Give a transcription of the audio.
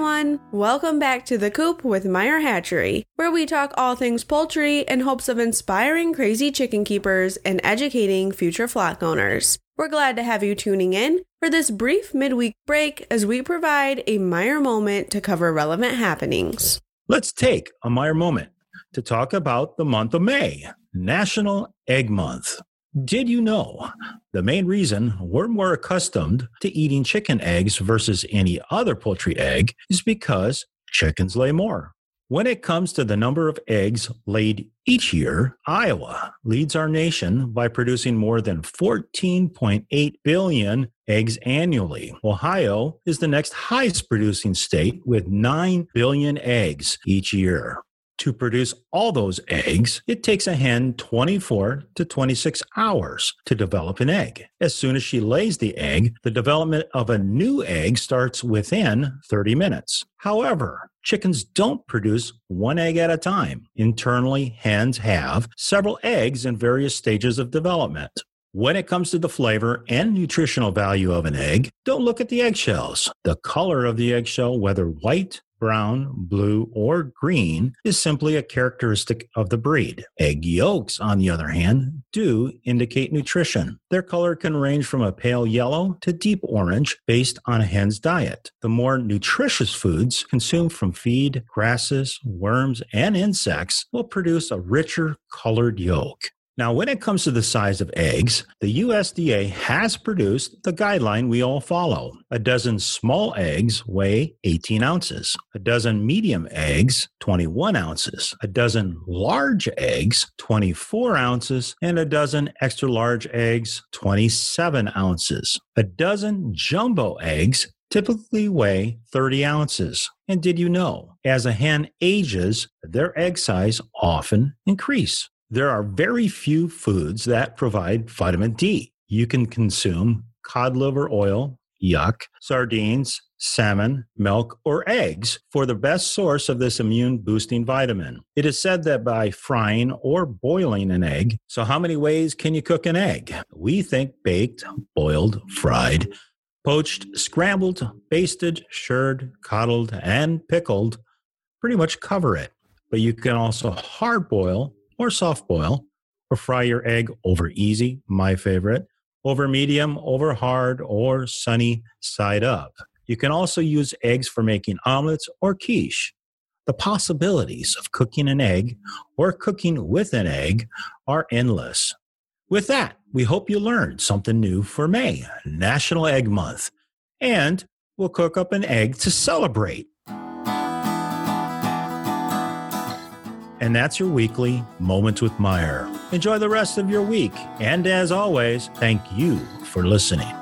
everyone. Welcome back to The Coop with Meyer Hatchery, where we talk all things poultry in hopes of inspiring crazy chicken keepers and educating future flock owners. We're glad to have you tuning in for this brief midweek break as we provide a Meyer moment to cover relevant happenings. Let's take a Meyer moment to talk about the month of May, National Egg Month. Did you know the main reason we're more accustomed to eating chicken eggs versus any other poultry egg is because chickens lay more? When it comes to the number of eggs laid each year, Iowa leads our nation by producing more than 14.8 billion eggs annually. Ohio is the next highest producing state with 9 billion eggs each year to produce all those eggs, it takes a hen 24 to 26 hours to develop an egg. As soon as she lays the egg, the development of a new egg starts within 30 minutes. However, chickens don't produce one egg at a time. Internally, hens have several eggs in various stages of development. When it comes to the flavor and nutritional value of an egg, don't look at the eggshells. The color of the eggshell, whether white, brown, blue, or green is simply a characteristic of the breed. Egg yolks, on the other hand, do indicate nutrition. Their color can range from a pale yellow to deep orange based on a hen's diet. The more nutritious foods consumed from feed, grasses, worms, and insects will produce a richer colored yolk. Now, when it comes to the size of eggs, the USDA has produced the guideline we all follow. A dozen small eggs weigh 18 ounces, a dozen medium eggs, 21 ounces, a dozen large eggs, 24 ounces, and a dozen extra large eggs, 27 ounces. A dozen jumbo eggs typically weigh 30 ounces. And did you know, as a hen ages, their egg size often increase there are very few foods that provide vitamin D. You can consume cod liver oil, yuck, sardines, salmon, milk, or eggs for the best source of this immune boosting vitamin. It is said that by frying or boiling an egg, so how many ways can you cook an egg? We think baked, boiled, fried, poached, scrambled, basted, shirred, coddled, and pickled pretty much cover it. But you can also hard boil or soft boil, or fry your egg over easy, my favorite, over medium, over hard, or sunny side up. You can also use eggs for making omelets or quiche. The possibilities of cooking an egg or cooking with an egg are endless. With that, we hope you learned something new for May, National Egg Month, and we'll cook up an egg to celebrate. And that's your weekly Moments with Meyer. Enjoy the rest of your week. And as always, thank you for listening.